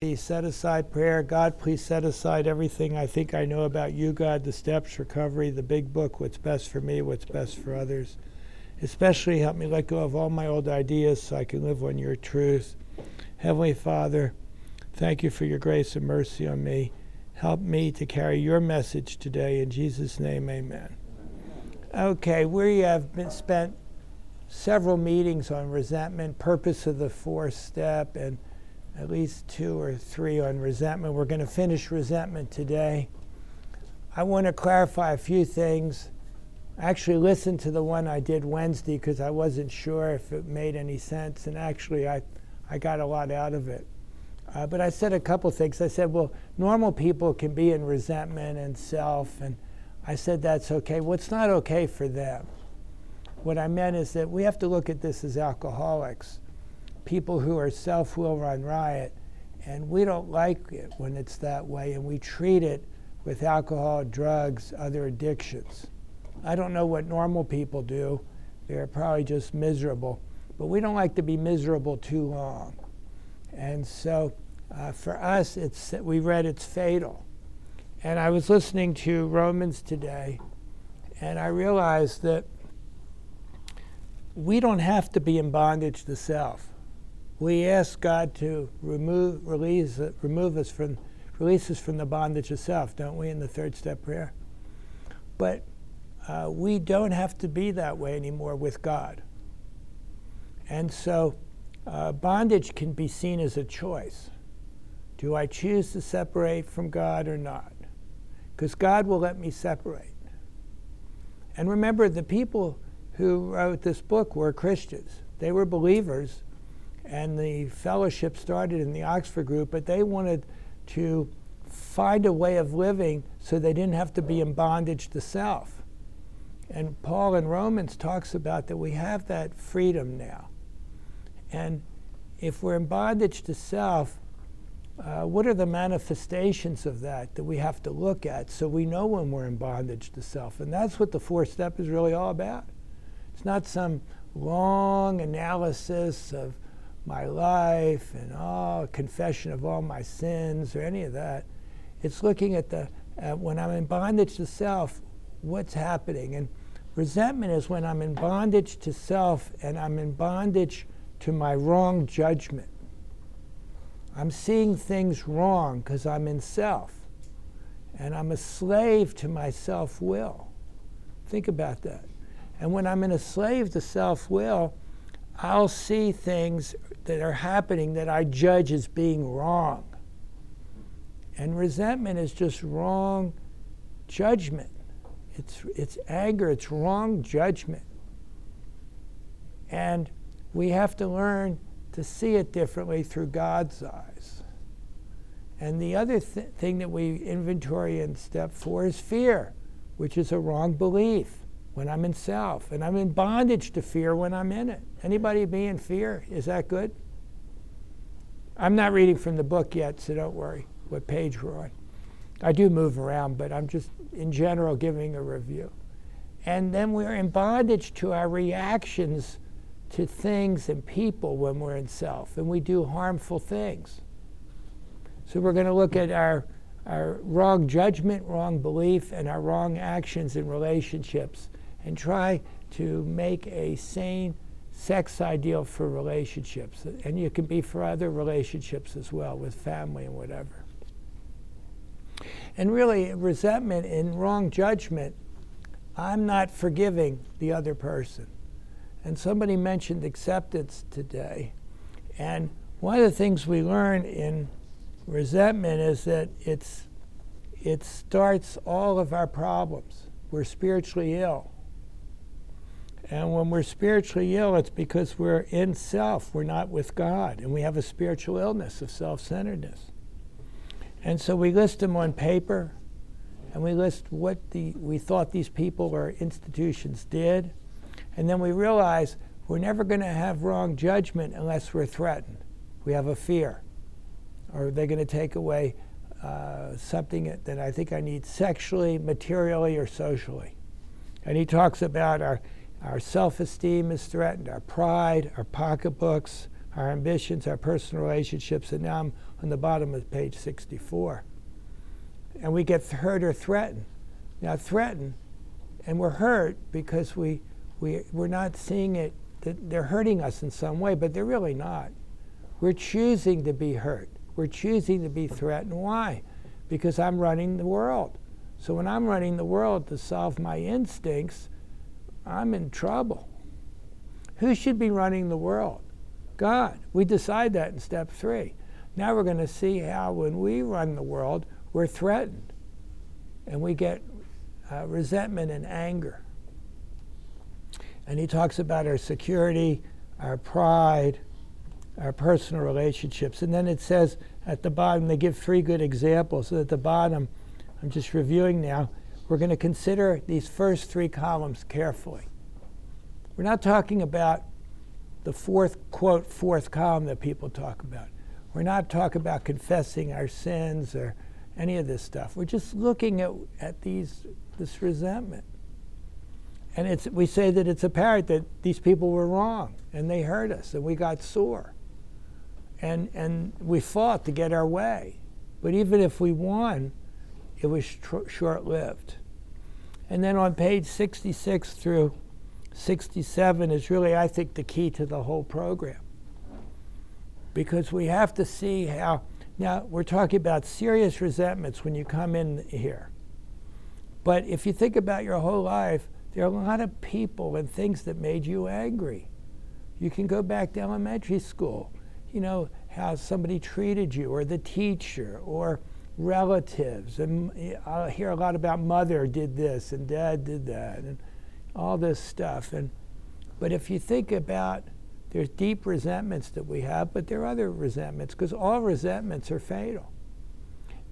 Please set aside prayer. God, please set aside everything I think I know about you, God, the steps, recovery, the big book, what's best for me, what's best for others. Especially help me let go of all my old ideas so I can live on your truth. Heavenly Father, thank you for your grace and mercy on me. Help me to carry your message today. In Jesus' name, amen. Okay, we have been spent several meetings on resentment, purpose of the fourth step, and at least two or three on resentment. We're going to finish resentment today. I want to clarify a few things. I actually listened to the one I did Wednesday because I wasn't sure if it made any sense, and actually, I, I got a lot out of it. Uh, but I said a couple things. I said, well, normal people can be in resentment and self, and I said that's okay. What's not okay for them? What I meant is that we have to look at this as alcoholics people who are self will run riot. And we don't like it when it's that way, and we treat it with alcohol, drugs, other addictions. I don't know what normal people do. They're probably just miserable. But we don't like to be miserable too long. And so uh, for us, it's, we read it's fatal. And I was listening to Romans today, and I realized that we don't have to be in bondage to self we ask God to remove, release, remove us from, release us from the bondage of self, don't we, in the third step prayer? But uh, we don't have to be that way anymore with God. And so uh, bondage can be seen as a choice. Do I choose to separate from God or not? Because God will let me separate. And remember, the people who wrote this book were Christians. They were believers and the fellowship started in the Oxford group, but they wanted to find a way of living so they didn't have to be in bondage to self. And Paul in Romans talks about that we have that freedom now. And if we're in bondage to self, uh, what are the manifestations of that that we have to look at so we know when we're in bondage to self? And that's what the fourth step is really all about. It's not some long analysis of my life and all confession of all my sins or any of that. It's looking at the when I'm in bondage to self, what's happening. And resentment is when I'm in bondage to self and I'm in bondage to my wrong judgment. I'm seeing things wrong because I'm in self. And I'm a slave to my self will. Think about that. And when I'm in a slave to self will, I'll see things that are happening that I judge as being wrong. And resentment is just wrong judgment. It's, it's anger, it's wrong judgment. And we have to learn to see it differently through God's eyes. And the other th- thing that we inventory in step four is fear, which is a wrong belief when I'm in self, and I'm in bondage to fear when I'm in it. Anybody be in fear? Is that good? I'm not reading from the book yet, so don't worry what page we're on. I do move around, but I'm just in general giving a review. And then we're in bondage to our reactions to things and people when we're in self, and we do harmful things. So we're going to look at our, our wrong judgment, wrong belief, and our wrong actions in relationships and try to make a sane sex ideal for relationships. And you can be for other relationships as well, with family and whatever. And really, resentment and wrong judgment, I'm not forgiving the other person. And somebody mentioned acceptance today. And one of the things we learn in resentment is that it's, it starts all of our problems. We're spiritually ill. And when we're spiritually ill, it's because we're in self, we're not with God, and we have a spiritual illness of self centeredness. And so we list them on paper, and we list what the, we thought these people or institutions did, and then we realize we're never going to have wrong judgment unless we're threatened. We have a fear. Or they're going to take away uh, something that I think I need sexually, materially, or socially. And he talks about our our self esteem is threatened, our pride, our pocketbooks, our ambitions, our personal relationships, and now I'm on the bottom of page 64. And we get hurt or threatened. Now, threatened, and we're hurt because we, we, we're not seeing it, that they're hurting us in some way, but they're really not. We're choosing to be hurt. We're choosing to be threatened. Why? Because I'm running the world. So when I'm running the world to solve my instincts, I'm in trouble. Who should be running the world? God. We decide that in step three. Now we're going to see how when we run the world, we're threatened and we get uh, resentment and anger. And he talks about our security, our pride, our personal relationships. And then it says at the bottom, they give three good examples. So at the bottom, I'm just reviewing now, we're going to consider these first three columns carefully. We're not talking about the fourth, quote, fourth column that people talk about. We're not talking about confessing our sins or any of this stuff. We're just looking at, at these, this resentment. And it's, we say that it's apparent that these people were wrong and they hurt us and we got sore. And, and we fought to get our way. But even if we won, it was tr- short lived. And then on page 66 through 67 is really, I think, the key to the whole program. Because we have to see how, now we're talking about serious resentments when you come in here. But if you think about your whole life, there are a lot of people and things that made you angry. You can go back to elementary school, you know, how somebody treated you, or the teacher, or relatives. And uh, I hear a lot about mother did this and dad did that, and all this stuff. And but if you think about there's deep resentments that we have, but there are other resentments because all resentments are fatal.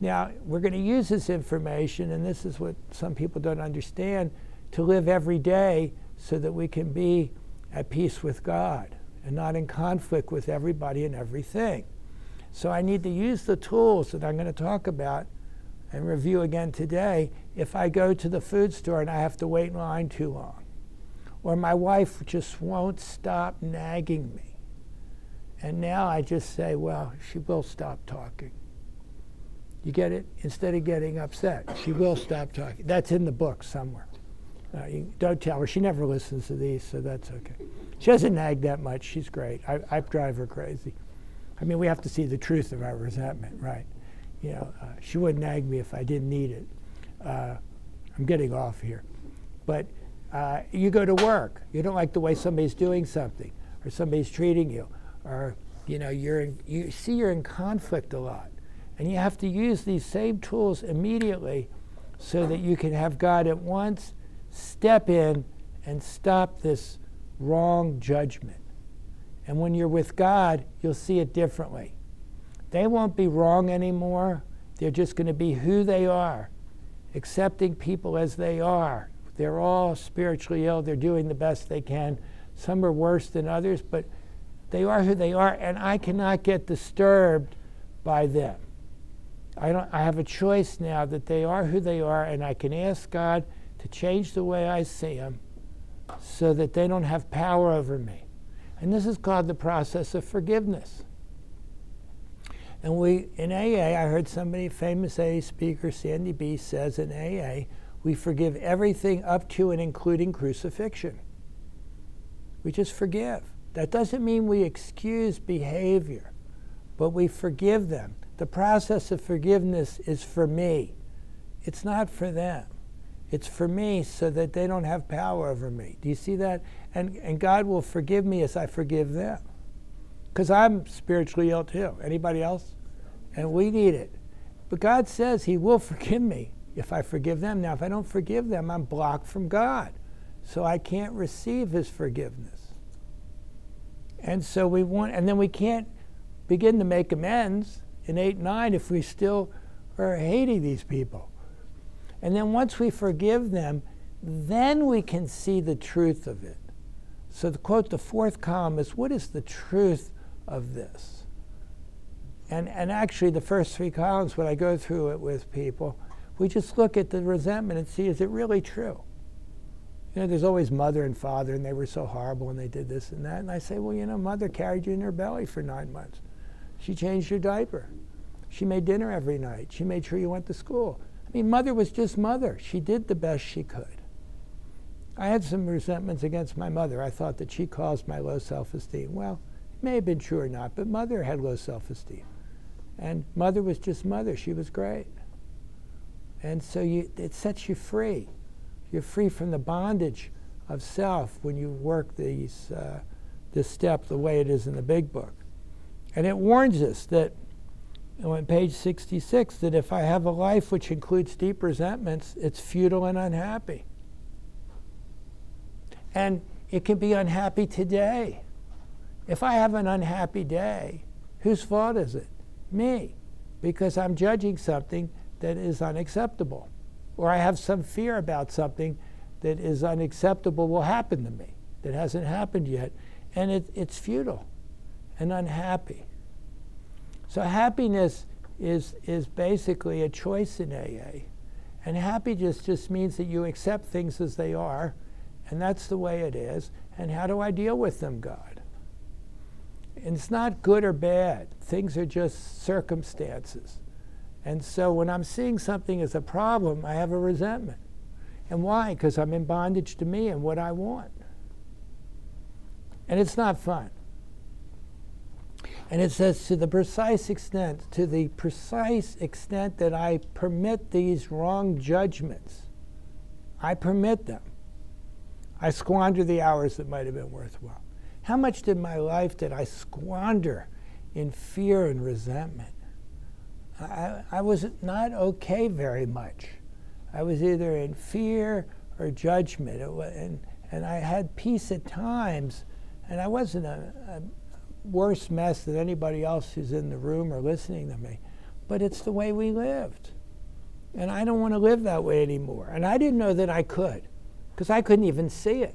Now, we're going to use this information, and this is what some people don't understand, to live every day so that we can be at peace with God and not in conflict with everybody and everything. So I need to use the tools that I'm going to talk about and review again today if I go to the food store and I have to wait in line too long. Or my wife just won't stop nagging me. And now I just say, well, she will stop talking. You get it? Instead of getting upset, she will stop talking. That's in the book somewhere. Uh, don't tell her. She never listens to these, so that's okay. She doesn't nag that much. She's great. I, I drive her crazy. I mean, we have to see the truth of our resentment, right? You know, uh, she wouldn't nag me if I didn't need it. Uh, I'm getting off here. But uh, you go to work. You don't like the way somebody's doing something, or somebody's treating you, or you know, you're in, you see you're in conflict a lot, and you have to use these same tools immediately, so that you can have God at once step in and stop this wrong judgment. And when you're with God, you'll see it differently. They won't be wrong anymore. They're just going to be who they are, accepting people as they are. They're all spiritually ill. They're doing the best they can. Some are worse than others, but they are who they are, and I cannot get disturbed by them. I, don't, I have a choice now that they are who they are, and I can ask God to change the way I see them so that they don't have power over me. And this is called the process of forgiveness. And we, in AA, I heard somebody, famous AA speaker, Sandy B, says in AA, we forgive everything up to and including crucifixion. We just forgive. That doesn't mean we excuse behavior, but we forgive them. The process of forgiveness is for me, it's not for them. It's for me so that they don't have power over me. Do you see that? And, and God will forgive me as I forgive them. Because I'm spiritually ill too. Anybody else? And we need it. But God says He will forgive me if I forgive them. Now, if I don't forgive them, I'm blocked from God. So I can't receive His forgiveness. And so we want, and then we can't begin to make amends in 8 9 if we still are hating these people. And then once we forgive them, then we can see the truth of it. So, the quote, the fourth column is what is the truth of this? And, and actually, the first three columns, when I go through it with people, we just look at the resentment and see is it really true? You know, there's always mother and father, and they were so horrible and they did this and that. And I say, well, you know, mother carried you in her belly for nine months. She changed your diaper. She made dinner every night. She made sure you went to school. I mean, mother was just mother. She did the best she could. I had some resentments against my mother. I thought that she caused my low self esteem. Well, it may have been true or not, but mother had low self esteem. And mother was just mother. She was great. And so you, it sets you free. You're free from the bondage of self when you work these, uh, this step the way it is in the big book. And it warns us that on page 66 that if I have a life which includes deep resentments, it's futile and unhappy. And it can be unhappy today. If I have an unhappy day, whose fault is it? Me. Because I'm judging something that is unacceptable. Or I have some fear about something that is unacceptable will happen to me, that hasn't happened yet. And it, it's futile and unhappy. So happiness is, is basically a choice in AA. And happiness just means that you accept things as they are, and that's the way it is. And how do I deal with them, God? And it's not good or bad, things are just circumstances. And so when I'm seeing something as a problem, I have a resentment. And why? Because I'm in bondage to me and what I want. And it's not fun. And it says, to the precise extent, to the precise extent that I permit these wrong judgments, I permit them. I squander the hours that might have been worthwhile. How much did my life did I squander in fear and resentment? I, I was not okay very much. I was either in fear or judgment. and, and I had peace at times, and I wasn't a, a worse mess than anybody else who's in the room or listening to me. But it's the way we lived. And I don't want to live that way anymore. And I didn't know that I could, because I couldn't even see it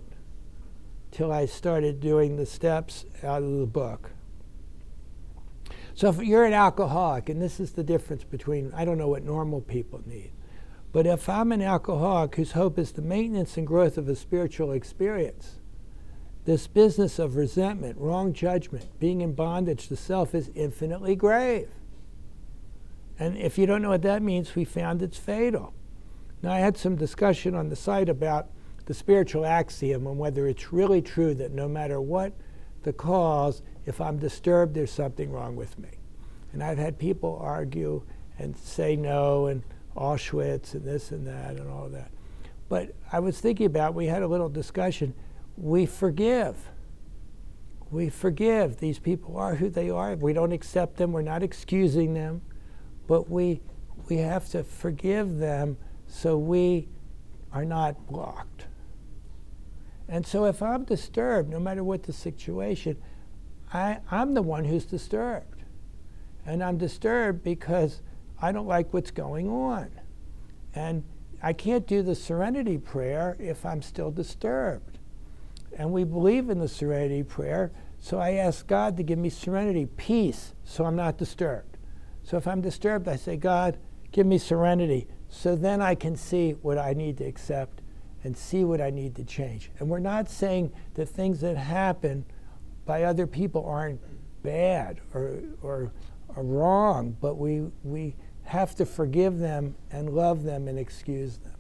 till I started doing the steps out of the book. So if you're an alcoholic, and this is the difference between, I don't know what normal people need, but if I'm an alcoholic whose hope is the maintenance and growth of a spiritual experience, this business of resentment, wrong judgment, being in bondage to self is infinitely grave. And if you don't know what that means, we found it's fatal. Now, I had some discussion on the site about the spiritual axiom and whether it's really true that no matter what the cause, if I'm disturbed, there's something wrong with me. And I've had people argue and say no, and Auschwitz, and this and that, and all that. But I was thinking about, we had a little discussion we forgive. We forgive. These people are who they are. We don't accept them. We're not excusing them. But we, we have to forgive them so we are not blocked. And so if I'm disturbed, no matter what the situation, I, I'm the one who's disturbed. And I'm disturbed because I don't like what's going on. And I can't do the serenity prayer if I'm still disturbed. And we believe in the serenity prayer. So I ask God to give me serenity, peace, so I'm not disturbed. So if I'm disturbed, I say, God, give me serenity. So then I can see what I need to accept and see what I need to change. And we're not saying that things that happen by other people aren't bad or, or, or wrong, but we, we have to forgive them and love them and excuse them.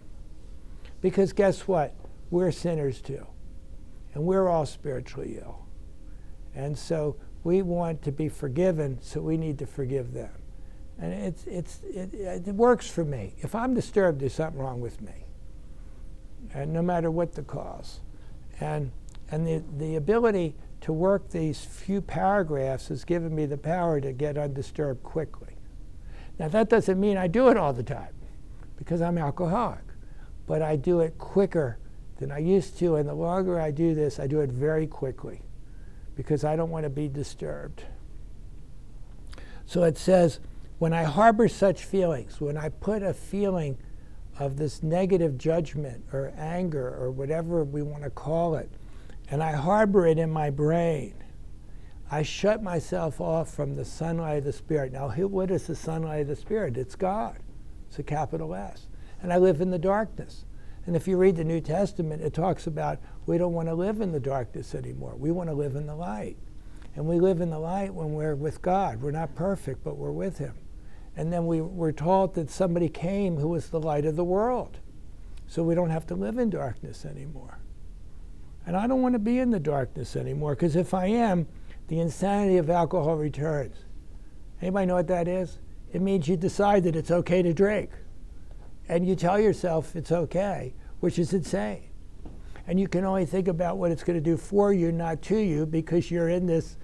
Because guess what? We're sinners too. And we're all spiritually ill. And so we want to be forgiven, so we need to forgive them. And it's, it's, it, it works for me. If I'm disturbed, there's something wrong with me. And no matter what the cause. And, and the, the ability to work these few paragraphs has given me the power to get undisturbed quickly. Now, that doesn't mean I do it all the time because I'm alcoholic, but I do it quicker than I used to. And the longer I do this, I do it very quickly because I don't want to be disturbed. So it says, when I harbor such feelings, when I put a feeling of this negative judgment or anger or whatever we want to call it, and I harbor it in my brain, I shut myself off from the sunlight of the Spirit. Now, what is the sunlight of the Spirit? It's God. It's a capital S. And I live in the darkness. And if you read the New Testament, it talks about we don't want to live in the darkness anymore. We want to live in the light. And we live in the light when we're with God. We're not perfect, but we're with Him. And then we were taught that somebody came who was the light of the world. So we don't have to live in darkness anymore. And I don't want to be in the darkness anymore because if I am, the insanity of alcohol returns. Anybody know what that is? It means you decide that it's okay to drink. And you tell yourself it's okay, which is insane. And you can only think about what it's going to do for you, not to you, because you're in this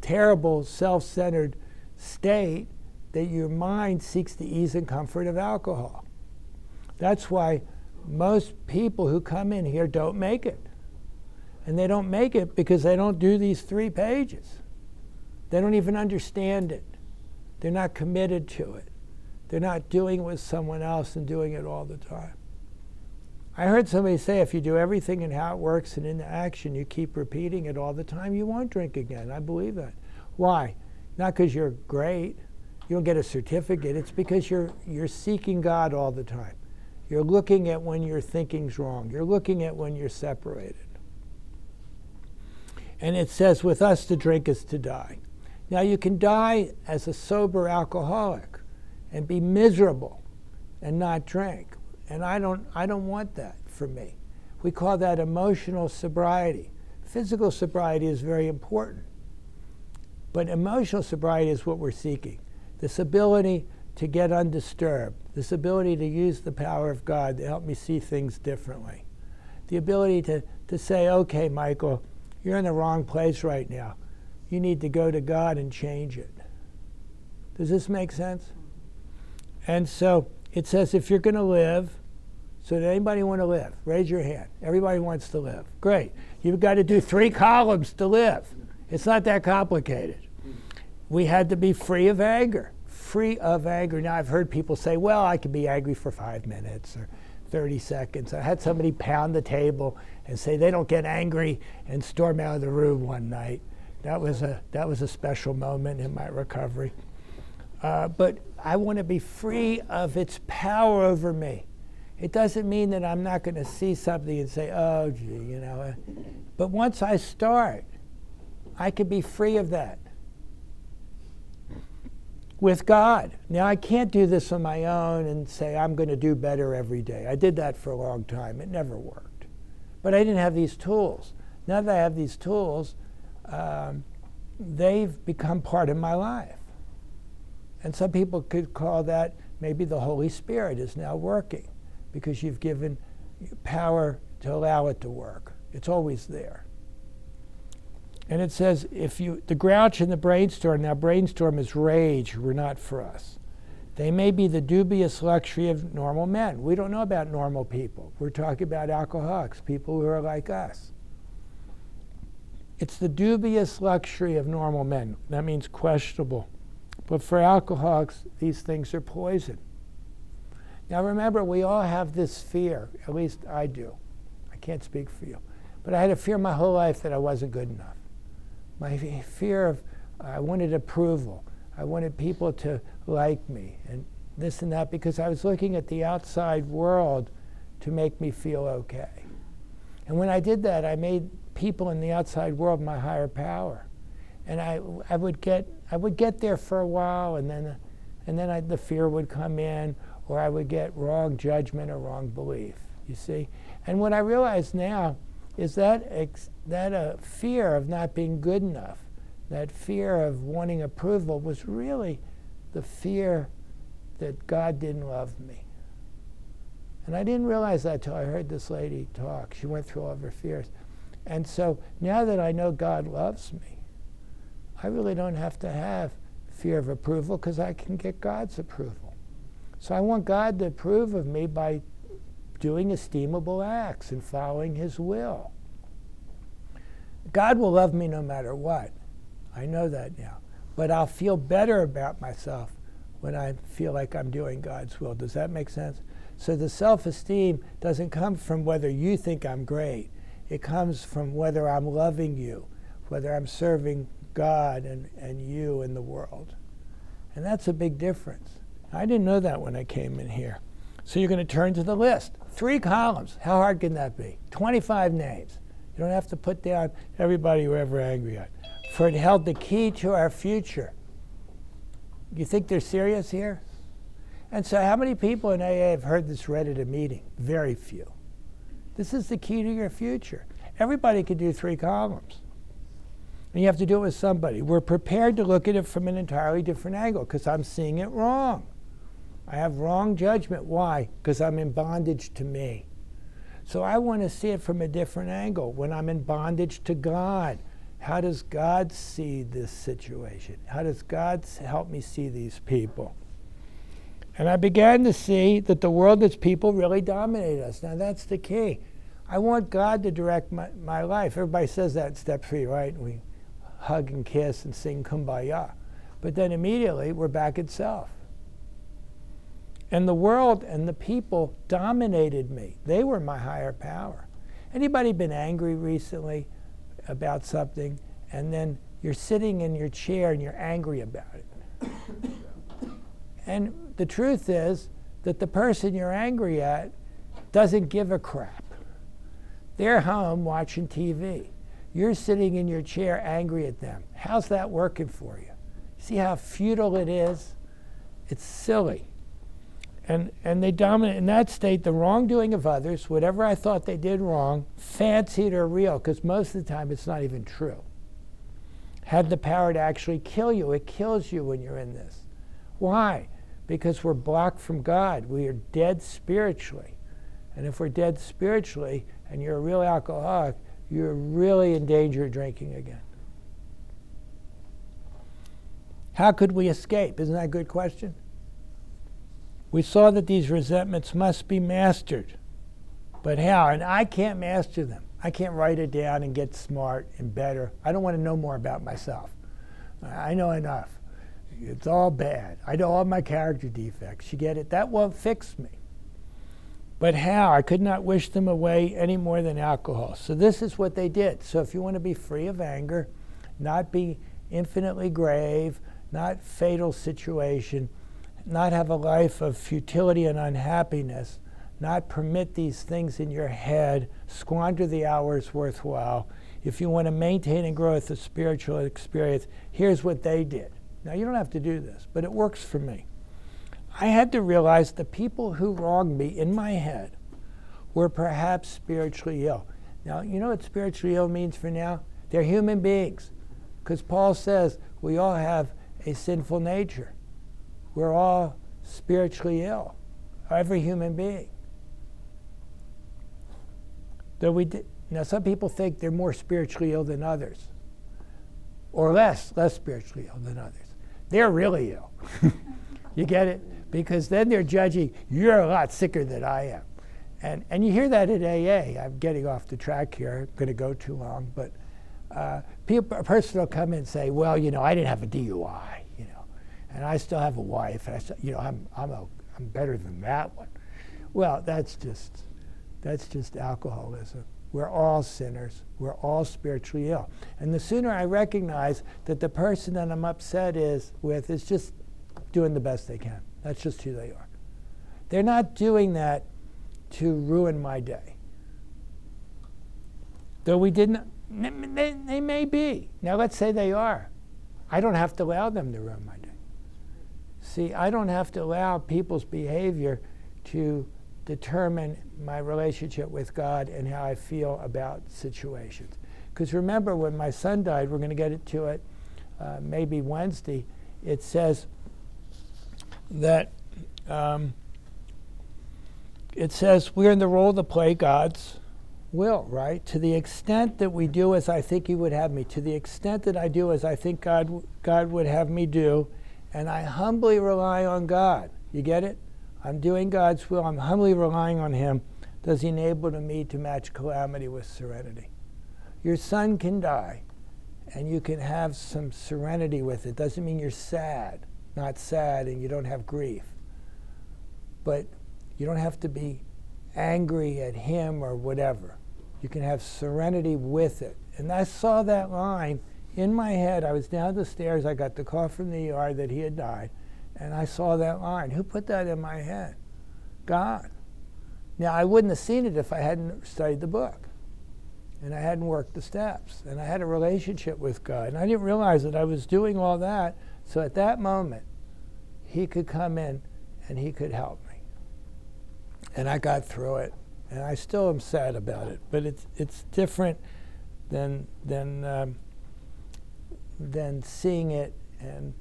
terrible self centered state that your mind seeks the ease and comfort of alcohol. That's why most people who come in here don't make it. And they don't make it because they don't do these three pages. They don't even understand it. They're not committed to it. They're not doing it with someone else and doing it all the time. I heard somebody say if you do everything and how it works and in the action, you keep repeating it all the time, you won't drink again. I believe that. Why? Not because you're great, you don't get a certificate. It's because you're, you're seeking God all the time. You're looking at when your thinking's wrong. You're looking at when you're separated. And it says, with us to drink is to die. Now, you can die as a sober alcoholic and be miserable and not drink. And I don't, I don't want that for me. We call that emotional sobriety. Physical sobriety is very important. But emotional sobriety is what we're seeking this ability to get undisturbed, this ability to use the power of God to help me see things differently, the ability to, to say, okay, Michael, you're in the wrong place right now. You need to go to God and change it. Does this make sense? And so it says if you're going to live, so does anybody want to live? Raise your hand. Everybody wants to live. Great. You've got to do three columns to live. It's not that complicated. We had to be free of anger. Free of anger. Now, I've heard people say, well, I can be angry for five minutes or 30 seconds. I had somebody pound the table and say they don't get angry and storm out of the room one night. That was a, that was a special moment in my recovery. Uh, but I want to be free of its power over me. It doesn't mean that I'm not going to see something and say, oh, gee, you know. Uh, but once I start, I can be free of that with God. Now, I can't do this on my own and say, I'm going to do better every day. I did that for a long time, it never worked. But I didn't have these tools. Now that I have these tools, um, they've become part of my life. And some people could call that maybe the Holy Spirit is now working because you've given power to allow it to work. It's always there. And it says, if you, the grouch and the brainstorm, now brainstorm is rage, were not for us. They may be the dubious luxury of normal men. We don't know about normal people. We're talking about alcoholics, people who are like us. It's the dubious luxury of normal men. That means questionable. But for alcoholics, these things are poison. Now remember, we all have this fear, at least I do. I can't speak for you. But I had a fear my whole life that I wasn't good enough. My fear of, I wanted approval. I wanted people to like me and this and that because I was looking at the outside world to make me feel okay. And when I did that, I made people in the outside world my higher power. And I, I, would, get, I would get there for a while, and then, and then I, the fear would come in, or I would get wrong judgment or wrong belief, you see? And what I realize now is that, ex- that uh, fear of not being good enough, that fear of wanting approval, was really the fear that God didn't love me. And I didn't realize that till I heard this lady talk. She went through all of her fears. And so now that I know God loves me, I really don't have to have fear of approval because I can get God's approval. So I want God to approve of me by doing esteemable acts and following His will. God will love me no matter what. I know that now. But I'll feel better about myself when I feel like I'm doing God's will. Does that make sense? So the self esteem doesn't come from whether you think I'm great, it comes from whether I'm loving you, whether I'm serving God and, and you in the world. And that's a big difference. I didn't know that when I came in here. So you're going to turn to the list. Three columns. How hard can that be? 25 names. You don't have to put down everybody you're ever angry at. For it held the key to our future. You think they're serious here? And so, how many people in AA have heard this read at a meeting? Very few. This is the key to your future. Everybody can do three columns. And you have to do it with somebody. We're prepared to look at it from an entirely different angle because I'm seeing it wrong. I have wrong judgment. Why? Because I'm in bondage to me. So I want to see it from a different angle. When I'm in bondage to God, how does God see this situation? How does God help me see these people? And I began to see that the world its people really dominate us. Now that's the key. I want God to direct my, my life. Everybody says that in step three, right? We hug and kiss and sing kumbaya. But then immediately we're back at self. And the world and the people dominated me. They were my higher power. Anybody been angry recently about something and then you're sitting in your chair and you're angry about it? and the truth is that the person you're angry at doesn't give a crap. They're home watching TV. You're sitting in your chair angry at them. How's that working for you? See how futile it is? It's silly. And, and they dominate in that state the wrongdoing of others, whatever I thought they did wrong, fancied or real, because most of the time it's not even true. Had the power to actually kill you. It kills you when you're in this. Why? Because we're blocked from God. We are dead spiritually. And if we're dead spiritually and you're a real alcoholic, you're really in danger of drinking again. How could we escape? Isn't that a good question? We saw that these resentments must be mastered. But how? And I can't master them. I can't write it down and get smart and better. I don't want to know more about myself. I know enough. It's all bad. I know all my character defects. You get it? That won't fix me. But how? I could not wish them away any more than alcohol. So this is what they did. So if you want to be free of anger, not be infinitely grave, not fatal situation, not have a life of futility and unhappiness, not permit these things in your head, squander the hours worthwhile. If you want to maintain and grow the spiritual experience, here's what they did. Now, you don't have to do this, but it works for me. I had to realize the people who wronged me in my head were perhaps spiritually ill. Now, you know what spiritually ill means for now? They're human beings. Because Paul says we all have a sinful nature. We're all spiritually ill, every human being. Though we did, now, some people think they're more spiritually ill than others, or less, less spiritually ill than others. They're really ill. you get it? Because then they're judging, you're a lot sicker than I am. And, and you hear that at AA. I'm getting off the track here. I'm going to go too long. But uh, people, a person will come in and say, well, you know, I didn't have a DUI and I still have a wife, and I said, you know, I'm, I'm, a, I'm better than that one. Well, that's just, that's just alcoholism. We're all sinners. We're all spiritually ill. And the sooner I recognize that the person that I'm upset is with is just doing the best they can. That's just who they are. They're not doing that to ruin my day. Though we didn't, they, they may be. Now let's say they are. I don't have to allow them to ruin my. See, I don't have to allow people's behavior to determine my relationship with God and how I feel about situations. Because remember, when my son died, we're going to get to it uh, maybe Wednesday, it says that um, it says we're in the role to play God's will, right? To the extent that we do as I think He would have me, to the extent that I do as I think God, God would have me do, and I humbly rely on God. You get it? I'm doing God's will. I'm humbly relying on Him. Does He enable me to match calamity with serenity? Your son can die, and you can have some serenity with it. Doesn't mean you're sad, not sad, and you don't have grief. But you don't have to be angry at him or whatever. You can have serenity with it. And I saw that line in my head, I was down the stairs. I got the call from the ER that he had died, and I saw that line. Who put that in my head? God. Now, I wouldn't have seen it if I hadn't studied the book and I hadn't worked the steps and I had a relationship with God. And I didn't realize that I was doing all that. So at that moment, He could come in and he could help me. And I got through it, and I still am sad about it, but it's it's different than than um, than seeing it and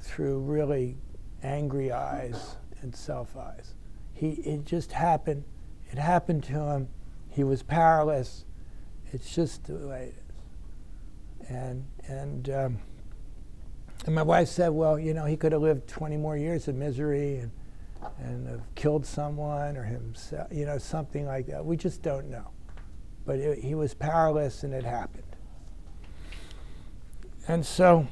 through really angry eyes and self eyes. He it just happened. It happened to him. He was powerless. It's just the way it is. And and um, and my wife said, well, you know, he could have lived 20 more years of misery and and have killed someone or himself, you know, something like that. We just don't know. But it, he was powerless and it happened. And so,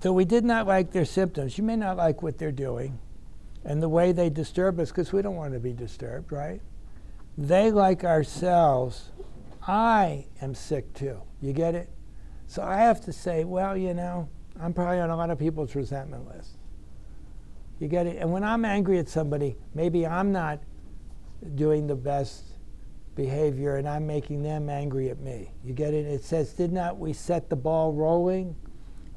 though we did not like their symptoms, you may not like what they're doing and the way they disturb us because we don't want to be disturbed, right? They, like ourselves, I am sick too. You get it? So I have to say, well, you know, I'm probably on a lot of people's resentment list. You get it? And when I'm angry at somebody, maybe I'm not doing the best behavior and I'm making them angry at me. You get it? It says, did not we set the ball rolling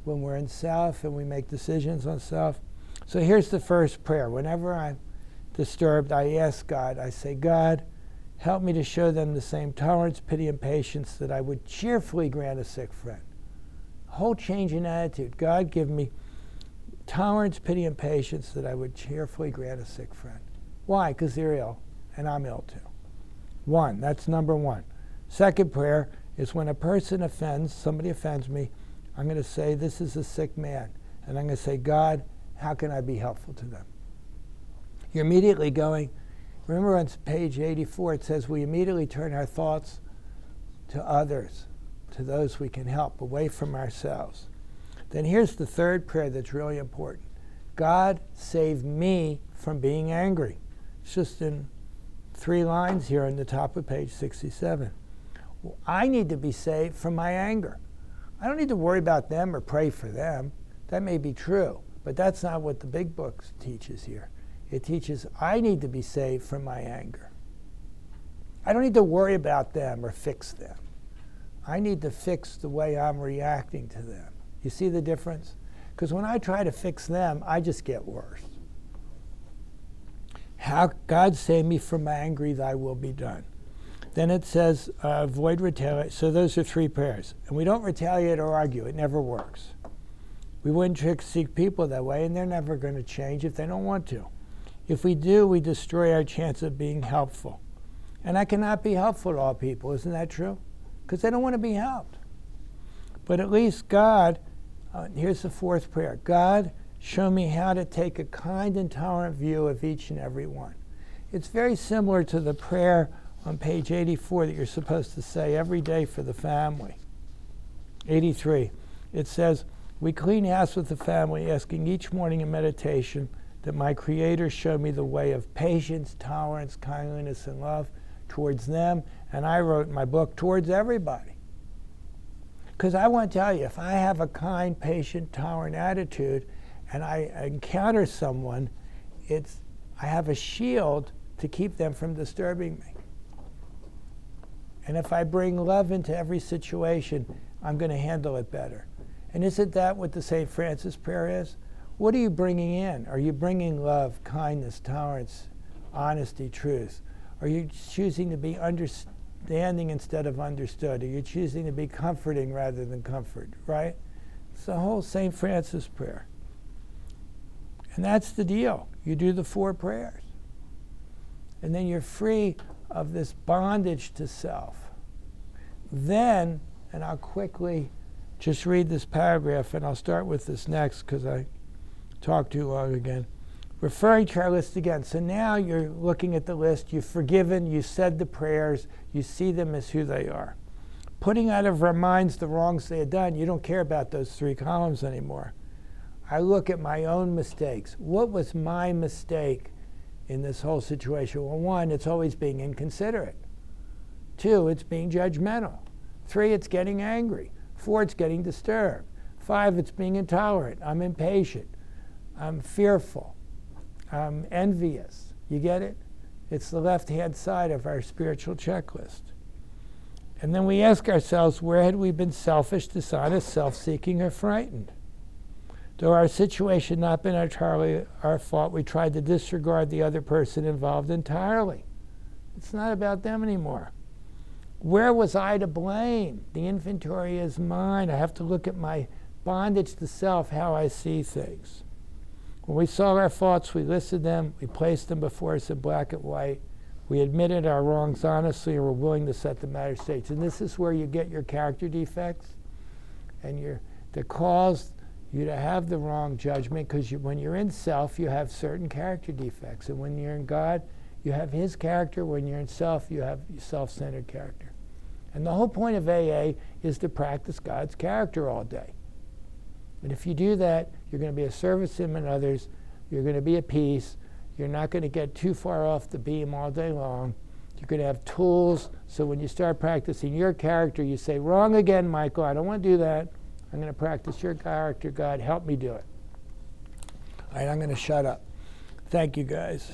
when we're in self and we make decisions on self? So here's the first prayer. Whenever I'm disturbed, I ask God, I say, God, help me to show them the same tolerance, pity, and patience that I would cheerfully grant a sick friend. Whole change in attitude. God, give me tolerance, pity, and patience that I would cheerfully grant a sick friend. Why? Because they're ill, and I'm ill too. One, that's number one. Second prayer is when a person offends, somebody offends me, I'm going to say, This is a sick man. And I'm going to say, God, how can I be helpful to them? You're immediately going, remember on page 84, it says, We immediately turn our thoughts to others, to those we can help, away from ourselves. Then here's the third prayer that's really important God, save me from being angry. It's just in three lines here on the top of page 67. Well, I need to be saved from my anger. I don't need to worry about them or pray for them. That may be true, but that's not what the big book teaches here. It teaches I need to be saved from my anger. I don't need to worry about them or fix them. I need to fix the way I'm reacting to them. You see the difference? Because when I try to fix them, I just get worse. How God save me from my angry, thy will be done. Then it says, uh, avoid retaliate. So those are three prayers. And we don't retaliate or argue, it never works. We wouldn't trick seek people that way, and they're never going to change if they don't want to. If we do, we destroy our chance of being helpful. And I cannot be helpful to all people, isn't that true? Because they don't want to be helped. But at least God, uh, here's the fourth prayer God, show me how to take a kind and tolerant view of each and every one. It's very similar to the prayer on page 84 that you're supposed to say every day for the family. 83. It says, We clean house with the family, asking each morning in meditation that my Creator show me the way of patience, tolerance, kindliness, and love towards them. And I wrote in my book, towards everybody. Because I want to tell you, if I have a kind, patient, tolerant attitude, and I encounter someone, it's I have a shield to keep them from disturbing me. And if I bring love into every situation, I'm going to handle it better. And isn't that what the St. Francis prayer is? What are you bringing in? Are you bringing love, kindness, tolerance, honesty, truth? Are you choosing to be understanding instead of understood? Are you choosing to be comforting rather than comfort, right? It's the whole St. Francis prayer. And that's the deal. You do the four prayers. And then you're free of this bondage to self. Then, and I'll quickly just read this paragraph, and I'll start with this next because I talked too long again. Referring to our list again. So now you're looking at the list, you've forgiven, you said the prayers, you see them as who they are. Putting out of our minds the wrongs they had done, you don't care about those three columns anymore. I look at my own mistakes. What was my mistake in this whole situation? Well, one, it's always being inconsiderate. Two, it's being judgmental. Three, it's getting angry. Four, it's getting disturbed. Five, it's being intolerant. I'm impatient. I'm fearful. I'm envious. You get it? It's the left hand side of our spiritual checklist. And then we ask ourselves where had we been selfish, dishonest, self seeking, or frightened? Though our situation not been entirely our fault, we tried to disregard the other person involved entirely. It's not about them anymore. Where was I to blame? The inventory is mine. I have to look at my bondage to self, how I see things. When we saw our faults, we listed them, we placed them before us in black and white. We admitted our wrongs honestly and were willing to set the matter straight. And this is where you get your character defects and your that caused you to have the wrong judgment because you, when you're in self, you have certain character defects. And when you're in God, you have His character. When you're in self, you have self centered character. And the whole point of AA is to practice God's character all day. And if you do that, you're going to be a service to Him and others. You're going to be at peace. You're not going to get too far off the beam all day long. You're going to have tools so when you start practicing your character, you say, Wrong again, Michael. I don't want to do that. I'm going to practice your character. God, help me do it. All right, I'm going to shut up. Thank you, guys.